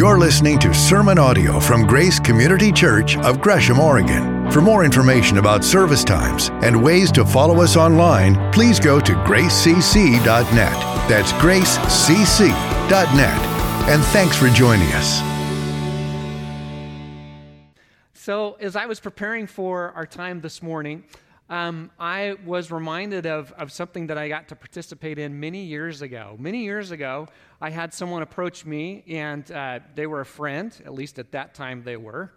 You're listening to sermon audio from Grace Community Church of Gresham, Oregon. For more information about service times and ways to follow us online, please go to gracecc.net. That's gracecc.net. And thanks for joining us. So, as I was preparing for our time this morning, um, I was reminded of, of something that I got to participate in many years ago. Many years ago, I had someone approach me, and uh, they were a friend, at least at that time they were,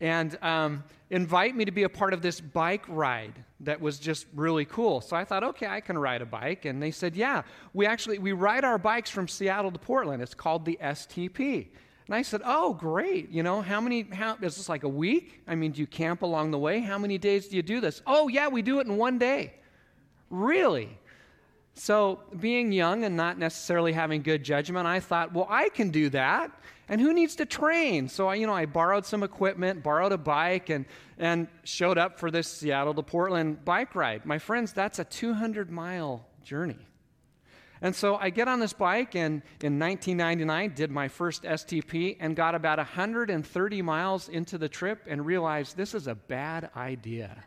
and um, invite me to be a part of this bike ride that was just really cool. So I thought, okay, I can ride a bike. And they said, yeah, we actually we ride our bikes from Seattle to Portland. It's called the STP. And I said, Oh, great. You know, how many, how, is this like a week? I mean, do you camp along the way? How many days do you do this? Oh, yeah, we do it in one day. Really? So, being young and not necessarily having good judgment, I thought, well, I can do that. And who needs to train? So, I, you know, I borrowed some equipment, borrowed a bike, and, and showed up for this Seattle to Portland bike ride. My friends, that's a 200 mile journey. And so I get on this bike and in 1999 did my first STP and got about 130 miles into the trip and realized this is a bad idea.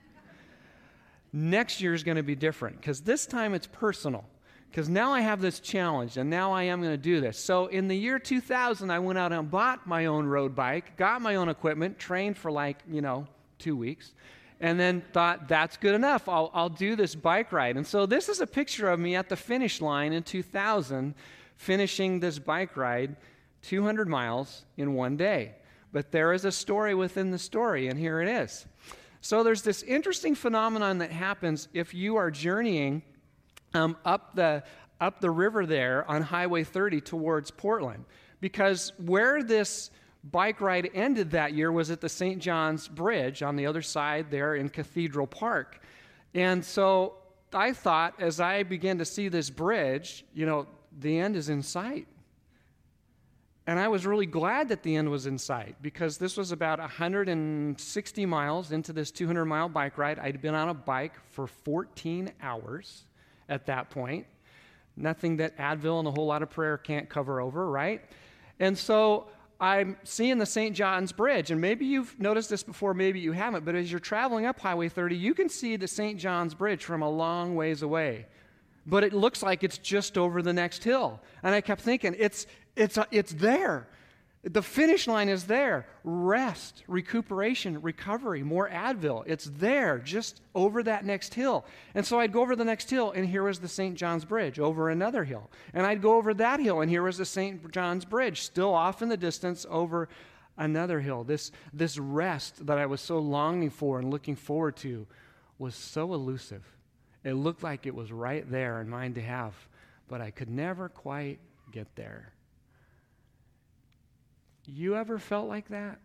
Next year is going to be different because this time it's personal. Because now I have this challenge and now I am going to do this. So in the year 2000, I went out and bought my own road bike, got my own equipment, trained for like, you know, two weeks and then thought, that's good enough. I'll, I'll do this bike ride. And so this is a picture of me at the finish line in 2000, finishing this bike ride 200 miles in one day. But there is a story within the story, and here it is. So there's this interesting phenomenon that happens if you are journeying um, up, the, up the river there on Highway 30 towards Portland. Because where this bike ride ended that year was at the St. John's Bridge on the other side there in Cathedral Park. And so I thought as I began to see this bridge, you know, the end is in sight. And I was really glad that the end was in sight because this was about 160 miles into this 200 mile bike ride. I'd been on a bike for 14 hours at that point. Nothing that Advil and a whole lot of prayer can't cover over, right? And so I'm seeing the St. John's Bridge, and maybe you've noticed this before, maybe you haven't, but as you're traveling up Highway 30, you can see the St. John's Bridge from a long ways away. But it looks like it's just over the next hill. And I kept thinking, it's, it's, it's there. The finish line is there. Rest, recuperation, recovery, more Advil. It's there, just over that next hill. And so I'd go over the next hill, and here was the St. John's Bridge, over another hill. And I'd go over that hill, and here was the St. John's Bridge, still off in the distance, over another hill. This, this rest that I was so longing for and looking forward to was so elusive. It looked like it was right there and mine to have, but I could never quite get there. You ever felt like that?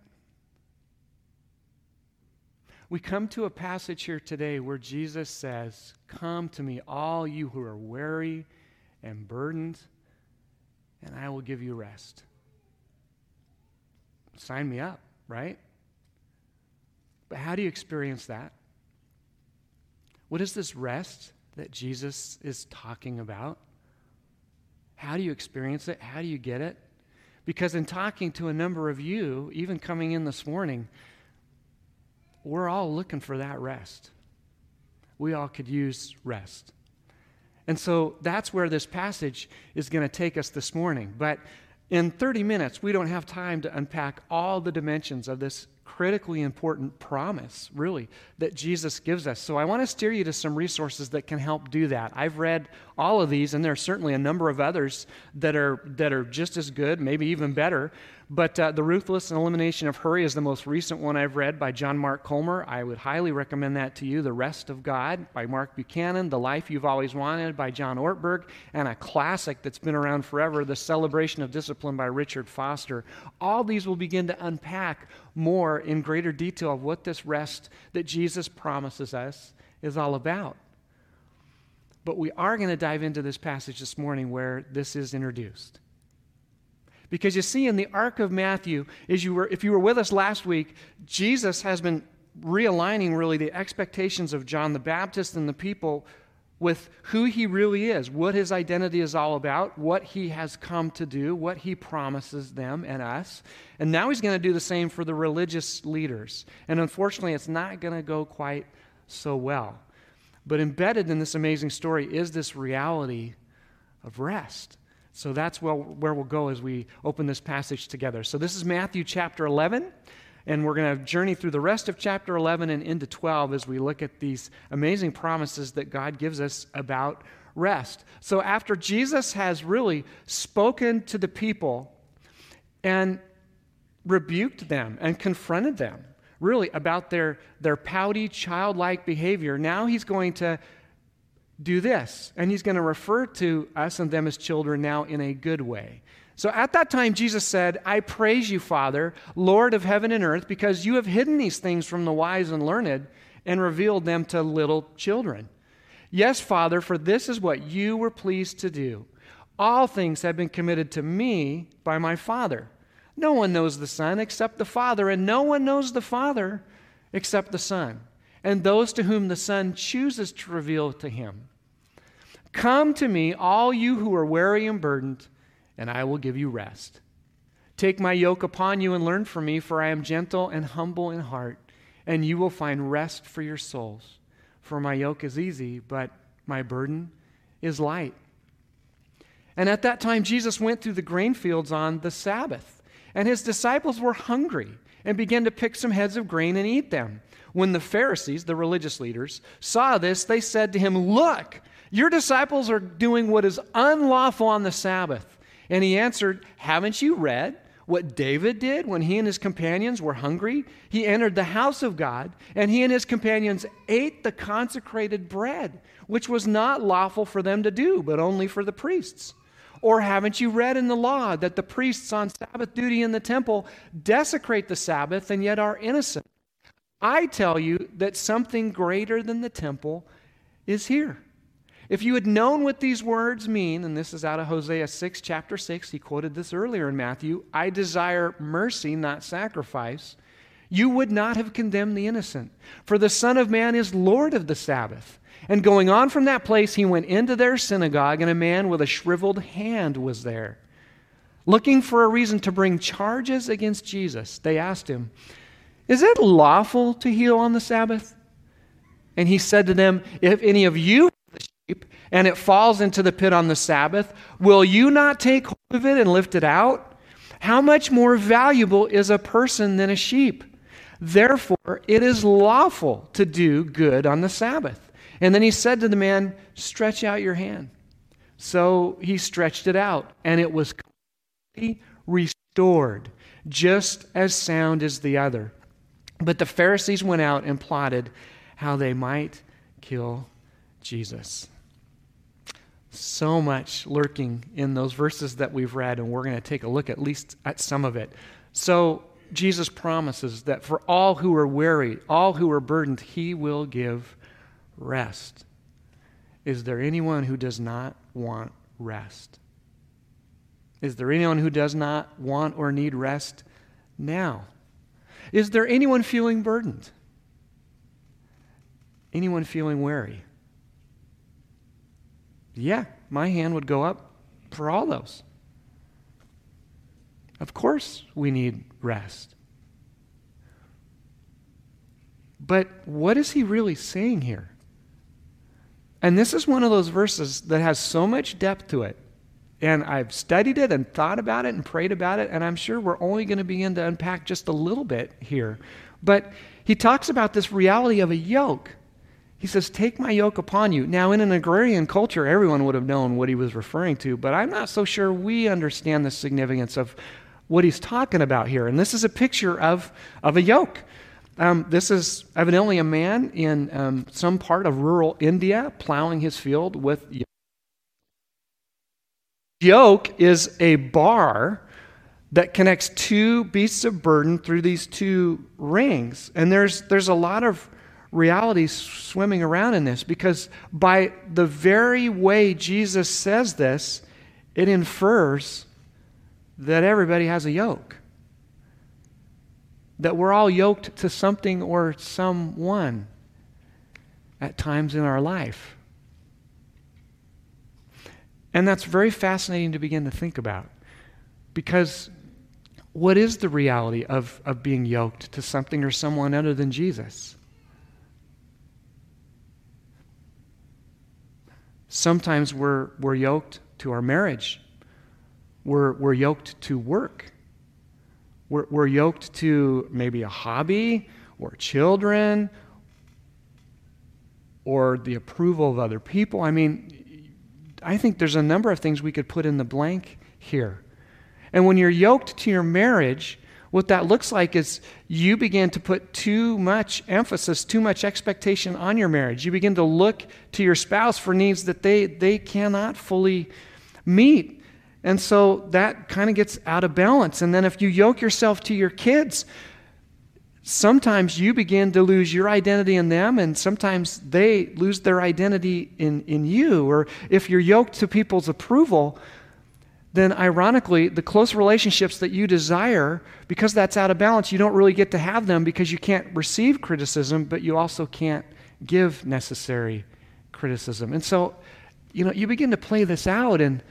We come to a passage here today where Jesus says, Come to me, all you who are weary and burdened, and I will give you rest. Sign me up, right? But how do you experience that? What is this rest that Jesus is talking about? How do you experience it? How do you get it? Because in talking to a number of you, even coming in this morning, we're all looking for that rest. We all could use rest. And so that's where this passage is going to take us this morning. But in 30 minutes, we don't have time to unpack all the dimensions of this critically important promise, really, that Jesus gives us. So I want to steer you to some resources that can help do that. I've read all of these, and there are certainly a number of others that are, that are just as good, maybe even better. But uh, The Ruthless Elimination of Hurry is the most recent one I've read by John Mark Comer. I would highly recommend that to you. The Rest of God by Mark Buchanan, The Life You've Always Wanted by John Ortberg, and a classic that's been around forever, The Celebration of Discipline by Richard Foster. All these will begin to unpack more in greater detail of what this rest that Jesus promises us is all about. But we are going to dive into this passage this morning where this is introduced. Because you see, in the arc of Matthew, as you were, if you were with us last week, Jesus has been realigning really the expectations of John the Baptist and the people with who he really is, what his identity is all about, what he has come to do, what he promises them and us. And now he's going to do the same for the religious leaders. And unfortunately, it's not going to go quite so well. But embedded in this amazing story is this reality of rest. So that's where, we'll go as we open this passage together. So this is Matthew chapter 11. And we're going to journey through the rest of chapter 11 and into 12 as we look at these amazing promises that God gives us about rest. So, after Jesus has really spoken to the people and rebuked them and confronted them, really, about their, their pouty, childlike behavior, now he's going to do this. And he's going to refer to us and them as children now in a good way. So at that time, Jesus said, I praise you, Father, Lord of heaven and earth, because you have hidden these things from the wise and learned and revealed them to little children. Yes, Father, for this is what you were pleased to do. All things have been committed to me by my Father. No one knows the Son except the Father, and no one knows the Father except the Son, and those to whom the Son chooses to reveal to him. Come to me, all you who are weary and burdened and I will give you rest. Take my yoke upon you and learn from me, for I am gentle and humble in heart, and you will find rest for your souls. For my yoke is easy, but my burden is light. And at that time, Jesus went through the grain fields on the Sabbath, and his disciples were hungry and began to pick some heads of grain and eat them. When the Pharisees, the religious leaders, saw this, they said to him, Look, your disciples are doing what is unlawful on the Sabbath. And he answered, Haven't you read what David did when he and his companions were hungry? He entered the house of God, and he and his companions ate the consecrated bread, which was not lawful for them to do, but only for the priests. Or haven't you read in the law that the priests on Sabbath duty in the temple desecrate the Sabbath and yet are innocent? I tell you that something greater than the temple is here. If you had known what these words mean, and this is out of Hosea 6, chapter 6, he quoted this earlier in Matthew I desire mercy, not sacrifice, you would not have condemned the innocent. For the Son of Man is Lord of the Sabbath. And going on from that place, he went into their synagogue, and a man with a shriveled hand was there. Looking for a reason to bring charges against Jesus, they asked him, Is it lawful to heal on the Sabbath? And he said to them, If any of you sheep and it falls into the pit on the Sabbath, will you not take hold of it and lift it out? How much more valuable is a person than a sheep? Therefore, it is lawful to do good on the Sabbath. And then he said to the man, Stretch out your hand. So he stretched it out, and it was completely restored, just as sound as the other. But the Pharisees went out and plotted how they might kill Jesus. So much lurking in those verses that we've read, and we're going to take a look at least at some of it. So, Jesus promises that for all who are weary, all who are burdened, he will give rest. Is there anyone who does not want rest? Is there anyone who does not want or need rest now? Is there anyone feeling burdened? Anyone feeling weary? Yeah, my hand would go up for all those. Of course, we need rest. But what is he really saying here? And this is one of those verses that has so much depth to it. And I've studied it and thought about it and prayed about it, and I'm sure we're only going to begin to unpack just a little bit here. But he talks about this reality of a yoke. He says, Take my yoke upon you. Now, in an agrarian culture, everyone would have known what he was referring to, but I'm not so sure we understand the significance of what he's talking about here. And this is a picture of, of a yoke. Um, this is evidently a man in um, some part of rural India plowing his field with yoke. Yoke is a bar that connects two beasts of burden through these two rings. And there's, there's a lot of realities swimming around in this because by the very way Jesus says this, it infers that everybody has a yoke. That we're all yoked to something or someone at times in our life. And that's very fascinating to begin to think about. Because what is the reality of, of being yoked to something or someone other than Jesus? Sometimes we're, we're yoked to our marriage, we're, we're yoked to work, we're, we're yoked to maybe a hobby or children or the approval of other people. I mean, I think there's a number of things we could put in the blank here. And when you're yoked to your marriage, what that looks like is you begin to put too much emphasis, too much expectation on your marriage. You begin to look to your spouse for needs that they, they cannot fully meet. And so that kind of gets out of balance. And then if you yoke yourself to your kids, sometimes you begin to lose your identity in them, and sometimes they lose their identity in, in you. Or if you're yoked to people's approval, then ironically, the close relationships that you desire, because that's out of balance, you don't really get to have them because you can't receive criticism, but you also can't give necessary criticism. And so, you know, you begin to play this out, and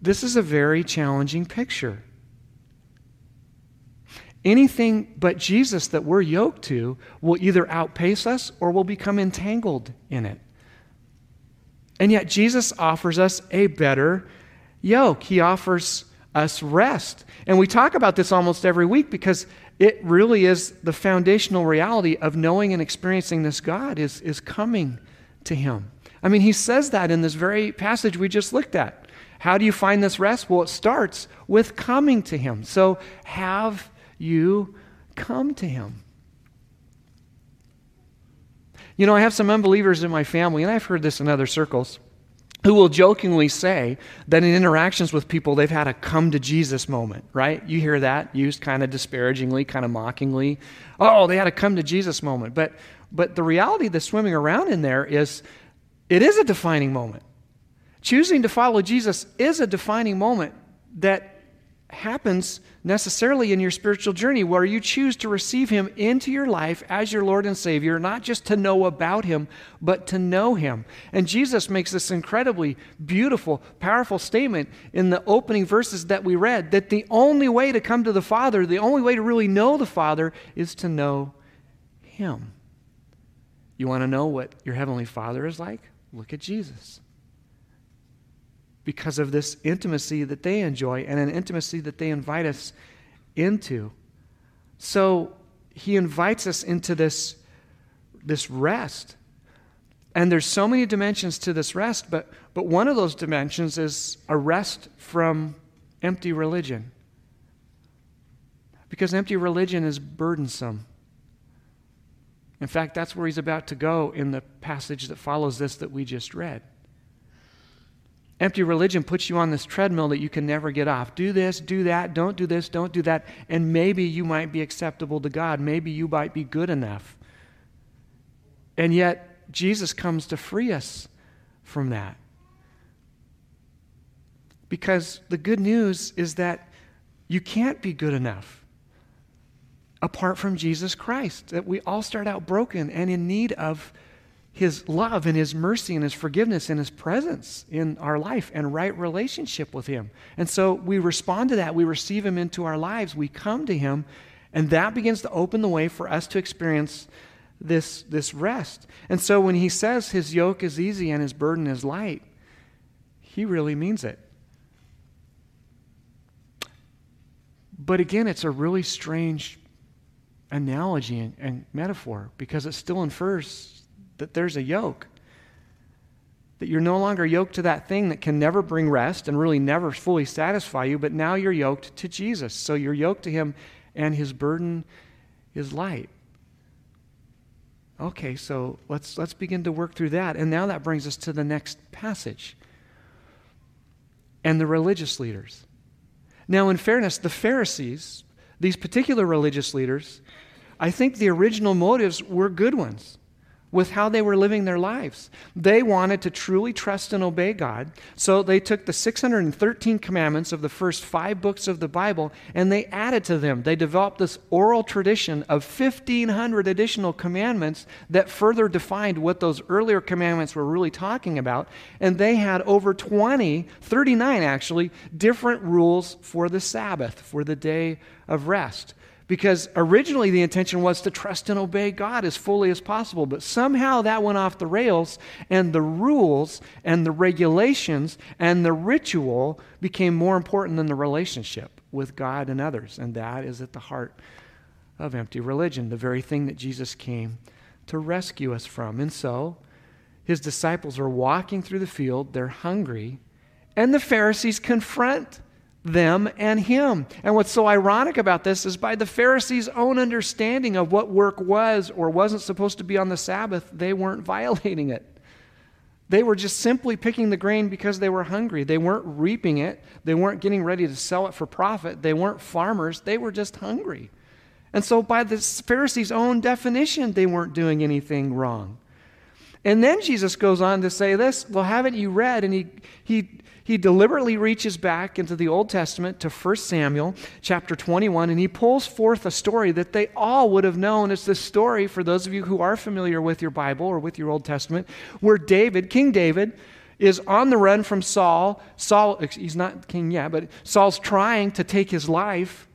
this is a very challenging picture. Anything but Jesus that we're yoked to will either outpace us or will become entangled in it. And yet, Jesus offers us a better yoke. He offers us rest. And we talk about this almost every week because it really is the foundational reality of knowing and experiencing this God is, is coming to Him. I mean, He says that in this very passage we just looked at. How do you find this rest? Well, it starts with coming to Him. So have you come to Him? You know, I have some unbelievers in my family, and I've heard this in other circles who will jokingly say that in interactions with people, they've had a come to Jesus moment, right? You hear that used kind of disparagingly, kind of mockingly. Oh, they had a come to Jesus moment. But, but the reality that's swimming around in there is it is a defining moment. Choosing to follow Jesus is a defining moment that happens necessarily in your spiritual journey where you choose to receive Him into your life as your Lord and Savior, not just to know about Him, but to know Him. And Jesus makes this incredibly beautiful, powerful statement in the opening verses that we read that the only way to come to the Father, the only way to really know the Father, is to know Him. You want to know what your Heavenly Father is like? Look at Jesus because of this intimacy that they enjoy and an intimacy that they invite us into. So he invites us into this, this rest. And there's so many dimensions to this rest, but, but one of those dimensions is a rest from empty religion. Because empty religion is burdensome. In fact, that's where he's about to go in the passage that follows this that we just read. Empty religion puts you on this treadmill that you can never get off. Do this, do that, don't do this, don't do that, and maybe you might be acceptable to God. Maybe you might be good enough. And yet, Jesus comes to free us from that. Because the good news is that you can't be good enough apart from Jesus Christ. That we all start out broken and in need of his love and His mercy and His forgiveness and His presence in our life and right relationship with Him. And so we respond to that. We receive Him into our lives. We come to Him, and that begins to open the way for us to experience this, this rest. And so when He says His yoke is easy and His burden is light, He really means it. But again, it's a really strange analogy and, and metaphor because it still infers that there's a yoke. That you're no longer yoked to that thing that can never bring rest and really never fully satisfy you, but now you're yoked to Jesus. So you're yoked to Him, and His burden is light. Okay, so let's, let's begin to work through that. And now that brings us to the next passage and the religious leaders. Now, in fairness, the Pharisees, these particular religious leaders, I think the original motives were good ones. With how they were living their lives. They wanted to truly trust and obey God, so they took the 613 commandments of the first five books of the Bible and they added to them. They developed this oral tradition of 1,500 additional commandments that further defined what those earlier commandments were really talking about. And they had over 20, 39 actually, different rules for the Sabbath, for the day of rest because originally the intention was to trust and obey God as fully as possible, but somehow that went off the rails, and the rules and the regulations and the ritual became more important than the relationship with God and others. And that is at the heart of empty religion, the very thing that Jesus came to rescue us from. And so, his disciples are walking through the field, they're hungry, and the Pharisees confront them and him. And what's so ironic about this is by the Pharisees' own understanding of what work was or wasn't supposed to be on the Sabbath, they weren't violating it. They were just simply picking the grain because they were hungry. They weren't reaping it. They weren't getting ready to sell it for profit. They weren't farmers. They were just hungry. And so, by the Pharisees' own definition, they weren't doing anything wrong. And then Jesus goes on to say this Well, haven't you read? And he, he he deliberately reaches back into the Old Testament to 1 Samuel chapter 21, and he pulls forth a story that they all would have known. It's this story, for those of you who are familiar with your Bible or with your Old Testament, where David, King David, is on the run from Saul. Saul, he's not king yet, but Saul's trying to take his life.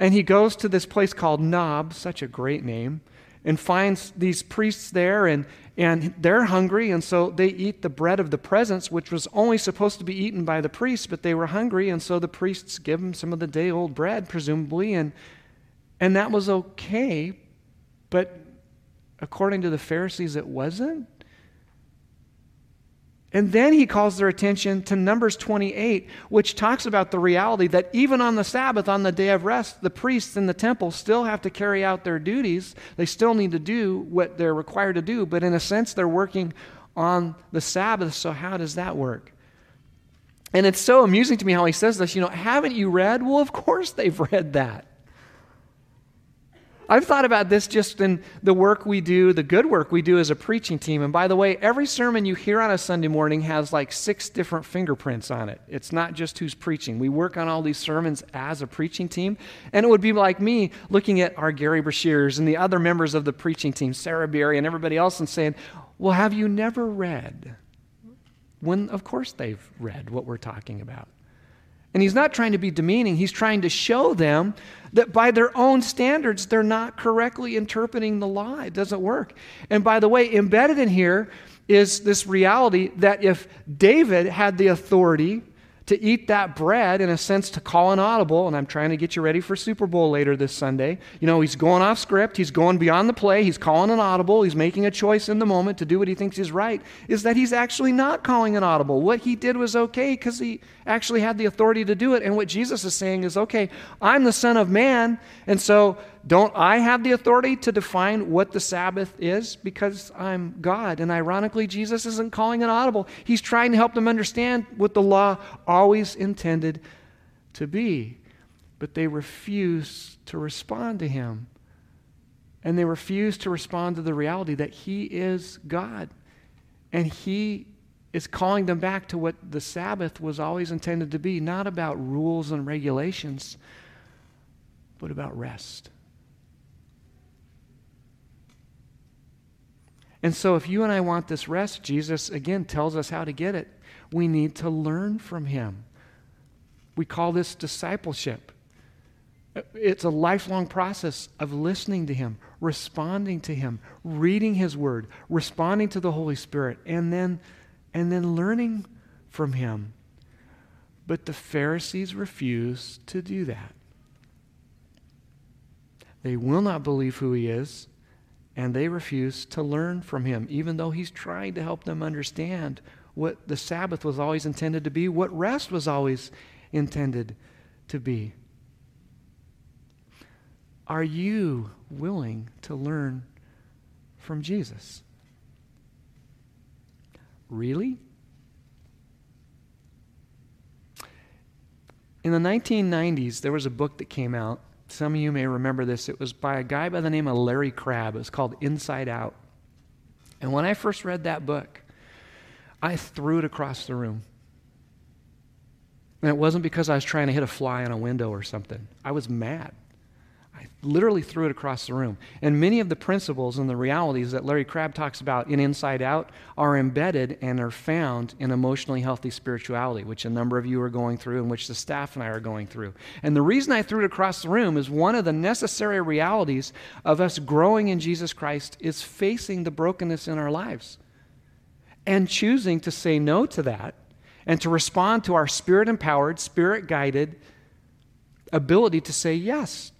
And he goes to this place called Nob, such a great name, and finds these priests there. And, and they're hungry, and so they eat the bread of the presence, which was only supposed to be eaten by the priests, but they were hungry, and so the priests give them some of the day old bread, presumably, and, and that was okay, but according to the Pharisees, it wasn't. And then he calls their attention to Numbers 28, which talks about the reality that even on the Sabbath, on the day of rest, the priests in the temple still have to carry out their duties. They still need to do what they're required to do, but in a sense, they're working on the Sabbath. So, how does that work? And it's so amusing to me how he says this. You know, haven't you read? Well, of course they've read that. I've thought about this just in the work we do, the good work we do as a preaching team. And by the way, every sermon you hear on a Sunday morning has like six different fingerprints on it. It's not just who's preaching. We work on all these sermons as a preaching team. And it would be like me looking at our Gary Breshears and the other members of the preaching team, Sarah Berry and everybody else, and saying, Well, have you never read? When, of course, they've read what we're talking about. And he's not trying to be demeaning, he's trying to show them that by their own standards, they're not correctly interpreting the law. It doesn't work. And by the way, embedded in here is this reality that if David had the authority to eat that bread, in a sense, to call an audible. And I'm trying to get you ready for Super Bowl later this Sunday. You know, he's going off script, he's going beyond the play, he's calling an audible, he's making a choice in the moment to do what he thinks is right, is that he's actually not calling an audible. What he did was okay because he actually had the authority to do it. And what Jesus is saying is, okay, I'm the Son of Man, and so don't I have the authority to define what the Sabbath is? Because I'm God. And ironically, Jesus isn't calling an audible. He's trying to help them understand what the law always intended to be. But they refuse to respond to him. And they refuse to respond to the reality that he is God. And he is calling them back to what the Sabbath was always intended to be not about rules and regulations, but about rest. And so, if you and I want this rest, Jesus again tells us how to get it. We need to learn from him. We call this discipleship. It's a lifelong process of listening to him, responding to him, reading his word, responding to the Holy Spirit, and then, and then learning from him. But the Pharisees refuse to do that. They will not believe who he is and they refuse to learn from him, even though he's trying to help them understand what the Sabbath was always intended to be, what rest was always intended to be. Are you willing to learn from Jesus? Really? In the 1990s, there was a book that came out some of you may remember this. It was by a guy by the name of Larry Crabb. It was called Inside Out. And when I first read that book, I threw it across the room. And it wasn't because I was trying to hit a fly on a window or something. I was mad. I literally threw it across the room. And many of the principles and the realities that Larry Crabb talks about in Inside Out are embedded and are found in emotionally healthy spirituality, which a number of you are going through and which the staff and I are going through. And the reason I threw it across the room is one of the necessary realities of us growing in Jesus Christ is facing the brokenness in our lives and choosing to say no to that and to respond to our spirit empowered, spirit guided ability to say yes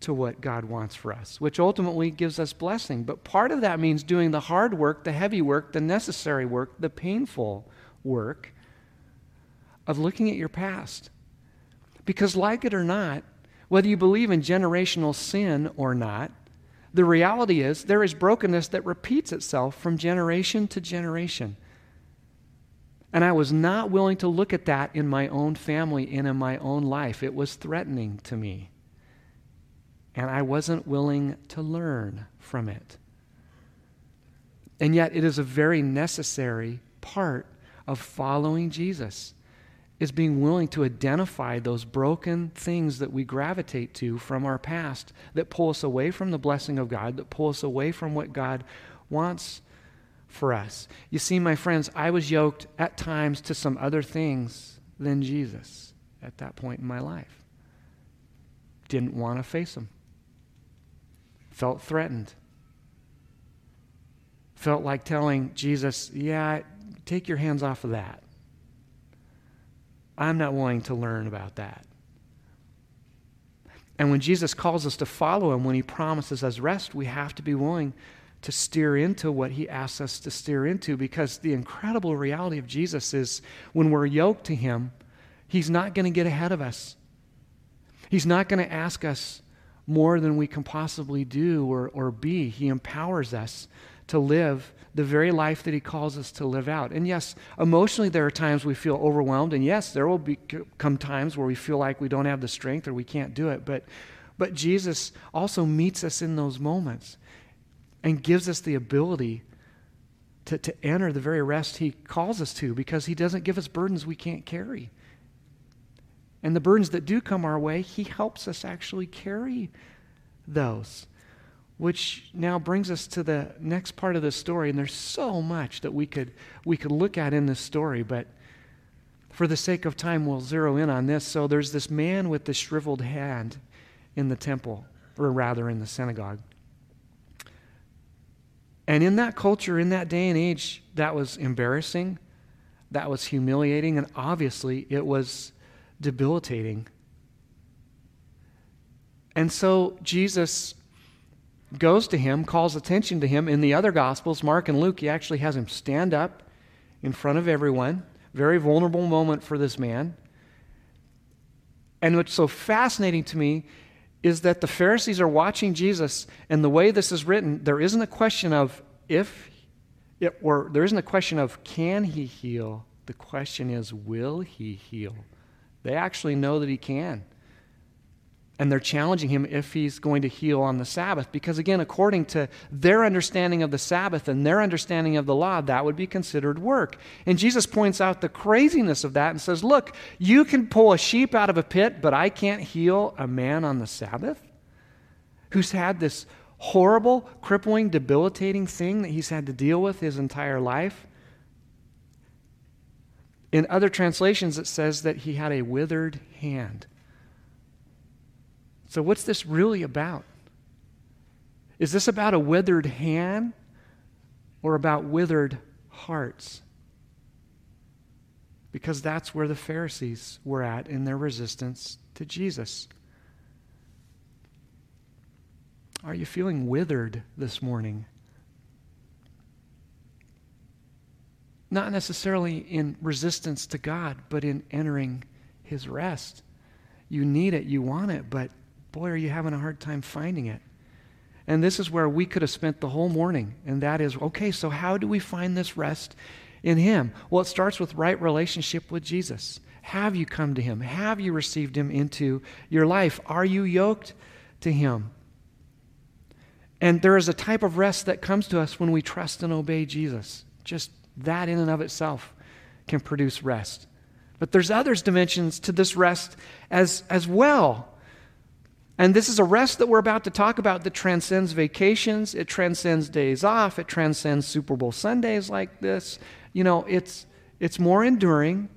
to what God wants for us, which ultimately gives us blessing. But part of that means doing the hard work, the heavy work, the necessary work, the painful work of looking at your past. Because, like it or not, whether you believe in generational sin or not, the reality is there is brokenness that repeats itself from generation to generation. And I was not willing to look at that in my own family and in my own life. It was threatening to me and I wasn't willing to learn from it. And yet, it is a very necessary part of following Jesus is being willing to identify those broken things that we gravitate to from our past that pull us away from the blessing of God, that pull us away from what God wants for us. You see, my friends, I was yoked at times to some other things than Jesus at that point in my life. Didn't want to face them felt threatened. Felt like telling Jesus, Yeah, take your hands off of that. I'm not willing to learn about that. And when Jesus calls us to follow him, when he promises us rest, we have to be willing to steer into what he asks us to steer into because the incredible reality of Jesus is when we're yoked to him, he's not going to get ahead of us. He's not going to ask us more than we can possibly do or, or be. He empowers us to live the very life that He calls us to live out. And yes, emotionally, there are times we feel overwhelmed. And yes, there will be, come times where we feel like we don't have the strength or we can't do it. But, but Jesus also meets us in those moments and gives us the ability to, to enter the very rest He calls us to because He doesn't give us burdens we can't carry. And the burdens that do come our way, He helps us actually carry those. Which now brings us to the next part of the story. And there's so much that we could, we could look at in this story, but for the sake of time, we'll zero in on this. So there's this man with the shriveled hand in the temple, or rather in the synagogue. And in that culture, in that day and age, that was embarrassing, that was humiliating, and obviously it was debilitating. And so Jesus goes to him, calls attention to him. In the other Gospels, Mark and Luke, he actually has him stand up in front of everyone. Very vulnerable moment for this man. And what's so fascinating to me is that the Pharisees are watching Jesus, and the way this is written, there isn't a question of if, or there isn't a question of can he heal. The question is, will he heal? They actually know that he can. And they're challenging him if he's going to heal on the Sabbath. Because, again, according to their understanding of the Sabbath and their understanding of the law, that would be considered work. And Jesus points out the craziness of that and says, Look, you can pull a sheep out of a pit, but I can't heal a man on the Sabbath who's had this horrible, crippling, debilitating thing that he's had to deal with his entire life. In other translations, it says that he had a withered hand. So, what's this really about? Is this about a withered hand or about withered hearts? Because that's where the Pharisees were at in their resistance to Jesus. Are you feeling withered this morning? Not necessarily in resistance to God, but in entering His rest. You need it, you want it, but boy, are you having a hard time finding it. And this is where we could have spent the whole morning, and that is okay, so how do we find this rest in Him? Well, it starts with right relationship with Jesus. Have you come to Him? Have you received Him into your life? Are you yoked to Him? And there is a type of rest that comes to us when we trust and obey Jesus. Just that in and of itself can produce rest. But there's others dimensions to this rest as, as well. And this is a rest that we're about to talk about that transcends vacations, it transcends days off, it transcends Super Bowl Sundays like this. You know, it's it's more enduring,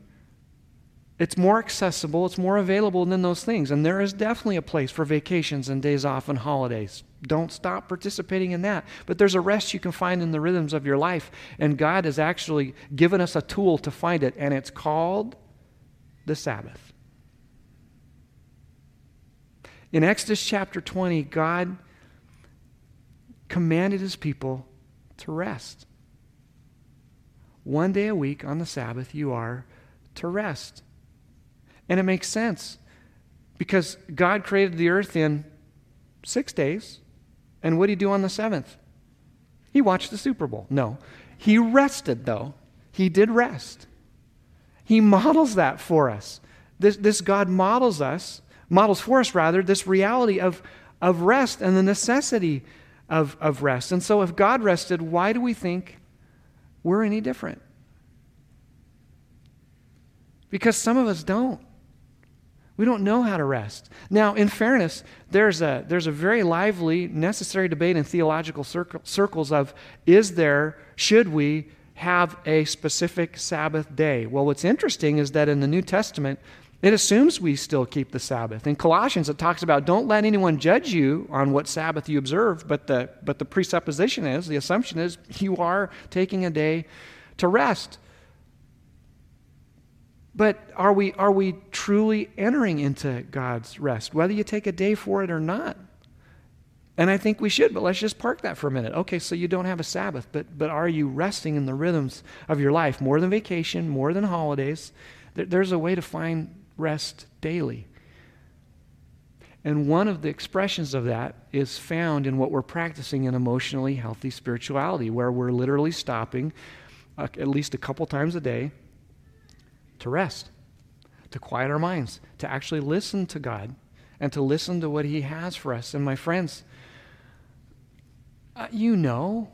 it's more accessible, it's more available than those things. And there is definitely a place for vacations and days off and holidays. Don't stop participating in that. But there's a rest you can find in the rhythms of your life. And God has actually given us a tool to find it, and it's called the Sabbath. In Exodus chapter 20, God commanded his people to rest. One day a week on the Sabbath, you are to rest. And it makes sense because God created the earth in six days. And what did he do on the seventh? He watched the Super Bowl. No. He rested, though. He did rest. He models that for us. This, this God models us models for us, rather, this reality of, of rest and the necessity of, of rest. And so, if God rested, why do we think we're any different? Because some of us don't. We don't know how to rest. Now, in fairness, there's a, there's a very lively, necessary debate in theological circle, circles of is there, should we have a specific Sabbath day? Well, what's interesting is that in the New Testament, it assumes we still keep the Sabbath. In Colossians, it talks about don't let anyone judge you on what Sabbath you observe, but the, but the presupposition is, the assumption is, you are taking a day to rest. But are we, are we truly entering into God's rest, whether you take a day for it or not? And I think we should, but let's just park that for a minute. Okay, so you don't have a Sabbath, but, but are you resting in the rhythms of your life more than vacation, more than holidays? There, there's a way to find rest daily. And one of the expressions of that is found in what we're practicing in emotionally healthy spirituality, where we're literally stopping uh, at least a couple times a day to rest, to quiet our minds, to actually listen to God, and to listen to what He has for us. And my friends, uh, you know,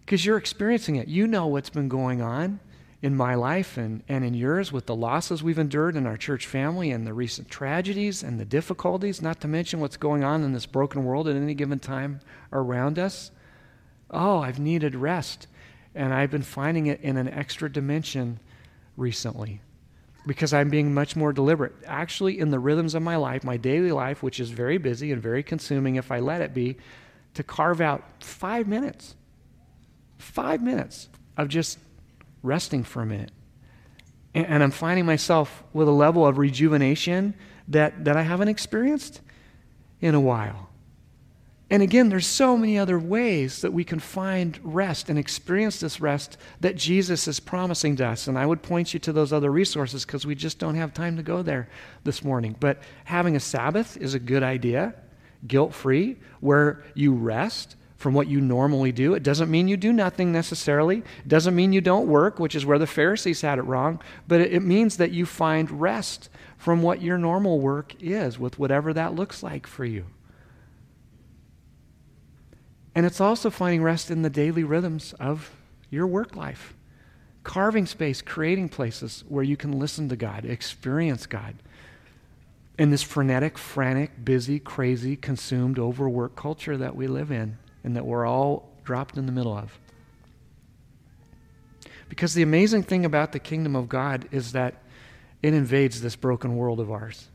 because you're experiencing it, you know what's been going on in my life and, and in yours with the losses we've endured in our church family and the recent tragedies and the difficulties, not to mention what's going on in this broken world at any given time around us. Oh, I've needed rest. And I've been finding it in an extra dimension recently because I'm being much more deliberate. Actually, in the rhythms of my life, my daily life, which is very busy and very consuming if I let it be, to carve out five minutes, five minutes of just resting for a minute. And, and I'm finding myself with a level of rejuvenation that, that I haven't experienced in a while. And again, there's so many other ways that we can find rest and experience this rest that Jesus is promising to us. And I would point you to those other resources because we just don't have time to go there this morning. But having a Sabbath is a good idea, guilt free, where you rest from what you normally do. It doesn't mean you do nothing necessarily. It doesn't mean you don't work, which is where the Pharisees had it wrong. But it means that you find rest from what your normal work is, with whatever that looks like for you. And it's also finding rest in the daily rhythms of your work life. Carving space, creating places where you can listen to God, experience God. In this frenetic, frantic, busy, crazy, consumed, overworked culture that we live in and that we're all dropped in the middle of. Because the amazing thing about the kingdom of God is that it invades this broken world of ours.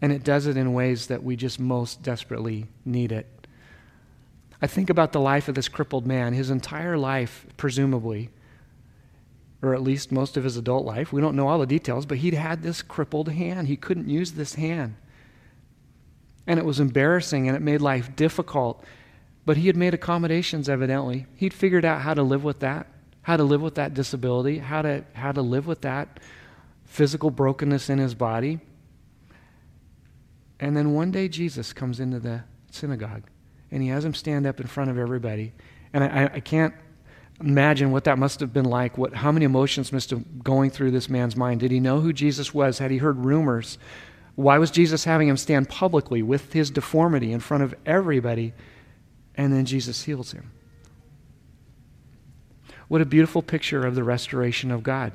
And it does it in ways that we just most desperately need it. I think about the life of this crippled man. His entire life, presumably, or at least most of his adult life, we don't know all the details, but he'd had this crippled hand. He couldn't use this hand. And it was embarrassing and it made life difficult. But he had made accommodations, evidently. He'd figured out how to live with that, how to live with that disability, how to, how to live with that physical brokenness in his body. And then one day Jesus comes into the synagogue and he has him stand up in front of everybody. And I, I can't imagine what that must have been like, what, how many emotions must have going through this man's mind. Did he know who Jesus was? Had he heard rumors Why was Jesus having him stand publicly with his deformity in front of everybody? And then Jesus heals him. What a beautiful picture of the restoration of God.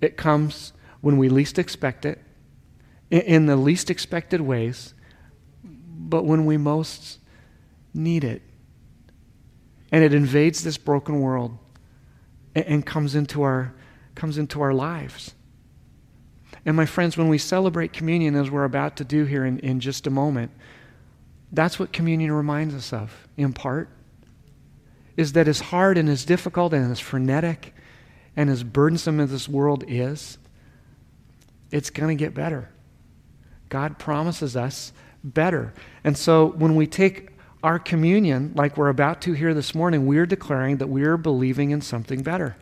It comes when we least expect it, in the least expected ways, but when we most need it. And it invades this broken world and comes into our, comes into our lives. And my friends, when we celebrate communion, as we're about to do here in, in just a moment, that's what communion reminds us of, in part, is that as hard and as difficult and as frenetic and as burdensome as this world is, it's going to get better. God promises us better. And so when we take our communion, like we're about to here this morning, we're declaring that we are believing in something better.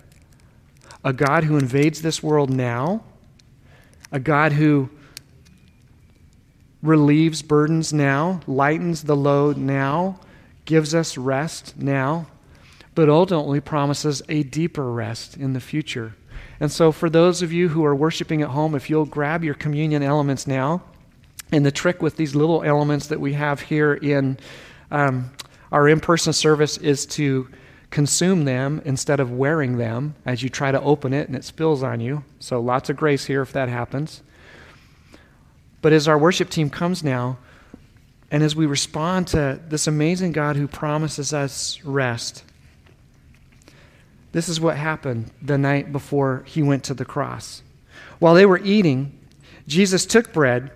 A God who invades this world now a God who relieves burdens now, lightens the load now, gives us rest now, but ultimately promises a deeper rest in the future. And so, for those of you who are worshiping at home, if you'll grab your communion elements now, and the trick with these little elements that we have here in um, our in person service is to consume them instead of wearing them as you try to open it and it spills on you. So lots of grace here if that happens. But as our worship team comes now, and as we respond to this amazing God who promises us rest, this is what happened the night before he went to the cross. While they were eating, Jesus took bread,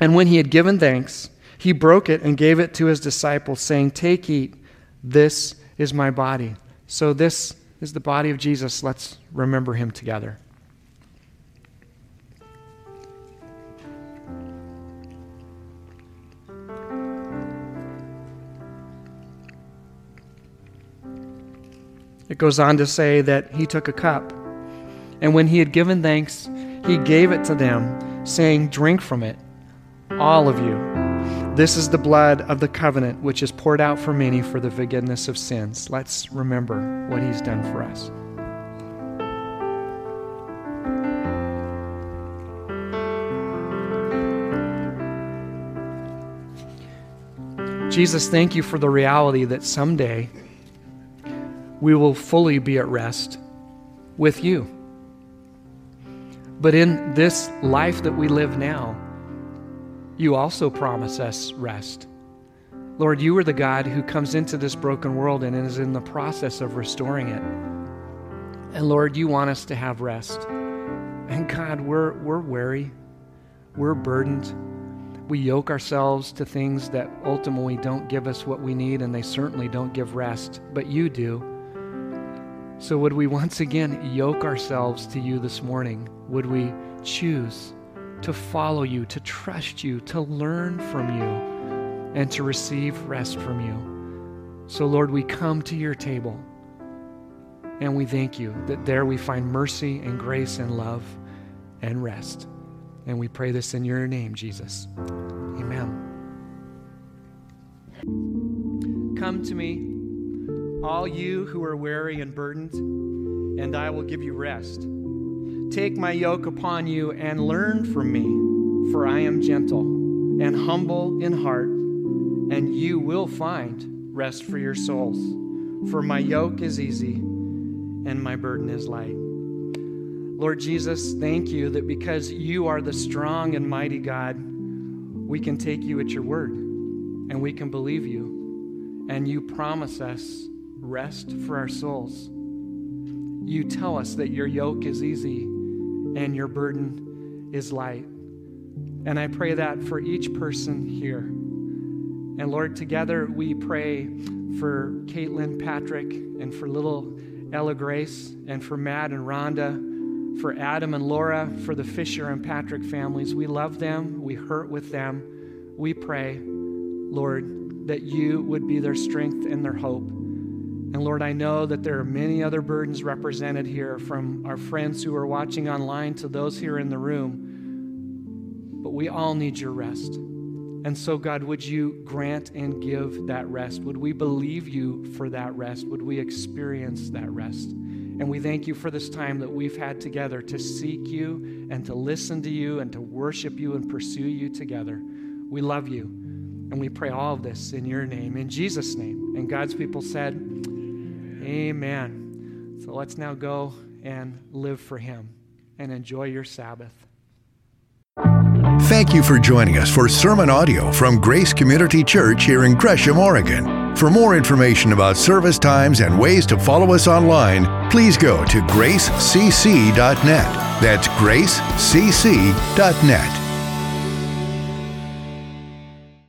and when he had given thanks, he broke it and gave it to his disciples, saying, Take, eat, this is my body. So, this is the body of Jesus. Let's remember him together. It goes on to say that he took a cup, and when he had given thanks, he gave it to them, saying, Drink from it, all of you. This is the blood of the covenant, which is poured out for many for the forgiveness of sins. Let's remember what he's done for us. Jesus, thank you for the reality that someday we will fully be at rest with you. But in this life that we live now, you also promise us rest. Lord, you are the God who comes into this broken world and is in the process of restoring it. And Lord, you want us to have rest. And God, we're, we're weary, we're burdened. We yoke ourselves to things that ultimately don't give us what we need, and they certainly don't give rest, but you do. So, would we once again yoke ourselves to you this morning? Would we choose to follow you, to trust you, to learn from you, and to receive rest from you. So, Lord, we come to your table and we thank you that there we find mercy and grace and love and rest. And we pray this in your name, Jesus. Amen. Come to me, all you who are weary and burdened, and I will give you rest. Take my yoke upon you and learn from me, for I am gentle and humble in heart, and you will find rest for your souls. For my yoke is easy and my burden is light. Lord Jesus, thank you that because you are the strong and mighty God, we can take you at your word and we can believe you. And you promise us rest for our souls. You tell us that your yoke is easy and your burden is light. And I pray that for each person here. And Lord, together we pray for Caitlin, Patrick, and for little Ella Grace, and for Matt and Rhonda, for Adam and Laura, for the Fisher and Patrick families. We love them, we hurt with them. We pray, Lord, that you would be their strength and their hope. And Lord, I know that there are many other burdens represented here from our friends who are watching online to those here in the room. But we all need your rest. And so, God, would you grant and give that rest? Would we believe you for that rest? Would we experience that rest? And we thank you for this time that we've had together to seek you and to listen to you and to worship you and pursue you together. We love you. And we pray all of this in your name, in Jesus' name. And God's people said, Amen. So let's now go and live for Him and enjoy your Sabbath. Thank you for joining us for sermon audio from Grace Community Church here in Gresham, Oregon. For more information about service times and ways to follow us online, please go to gracecc.net. That's gracecc.net.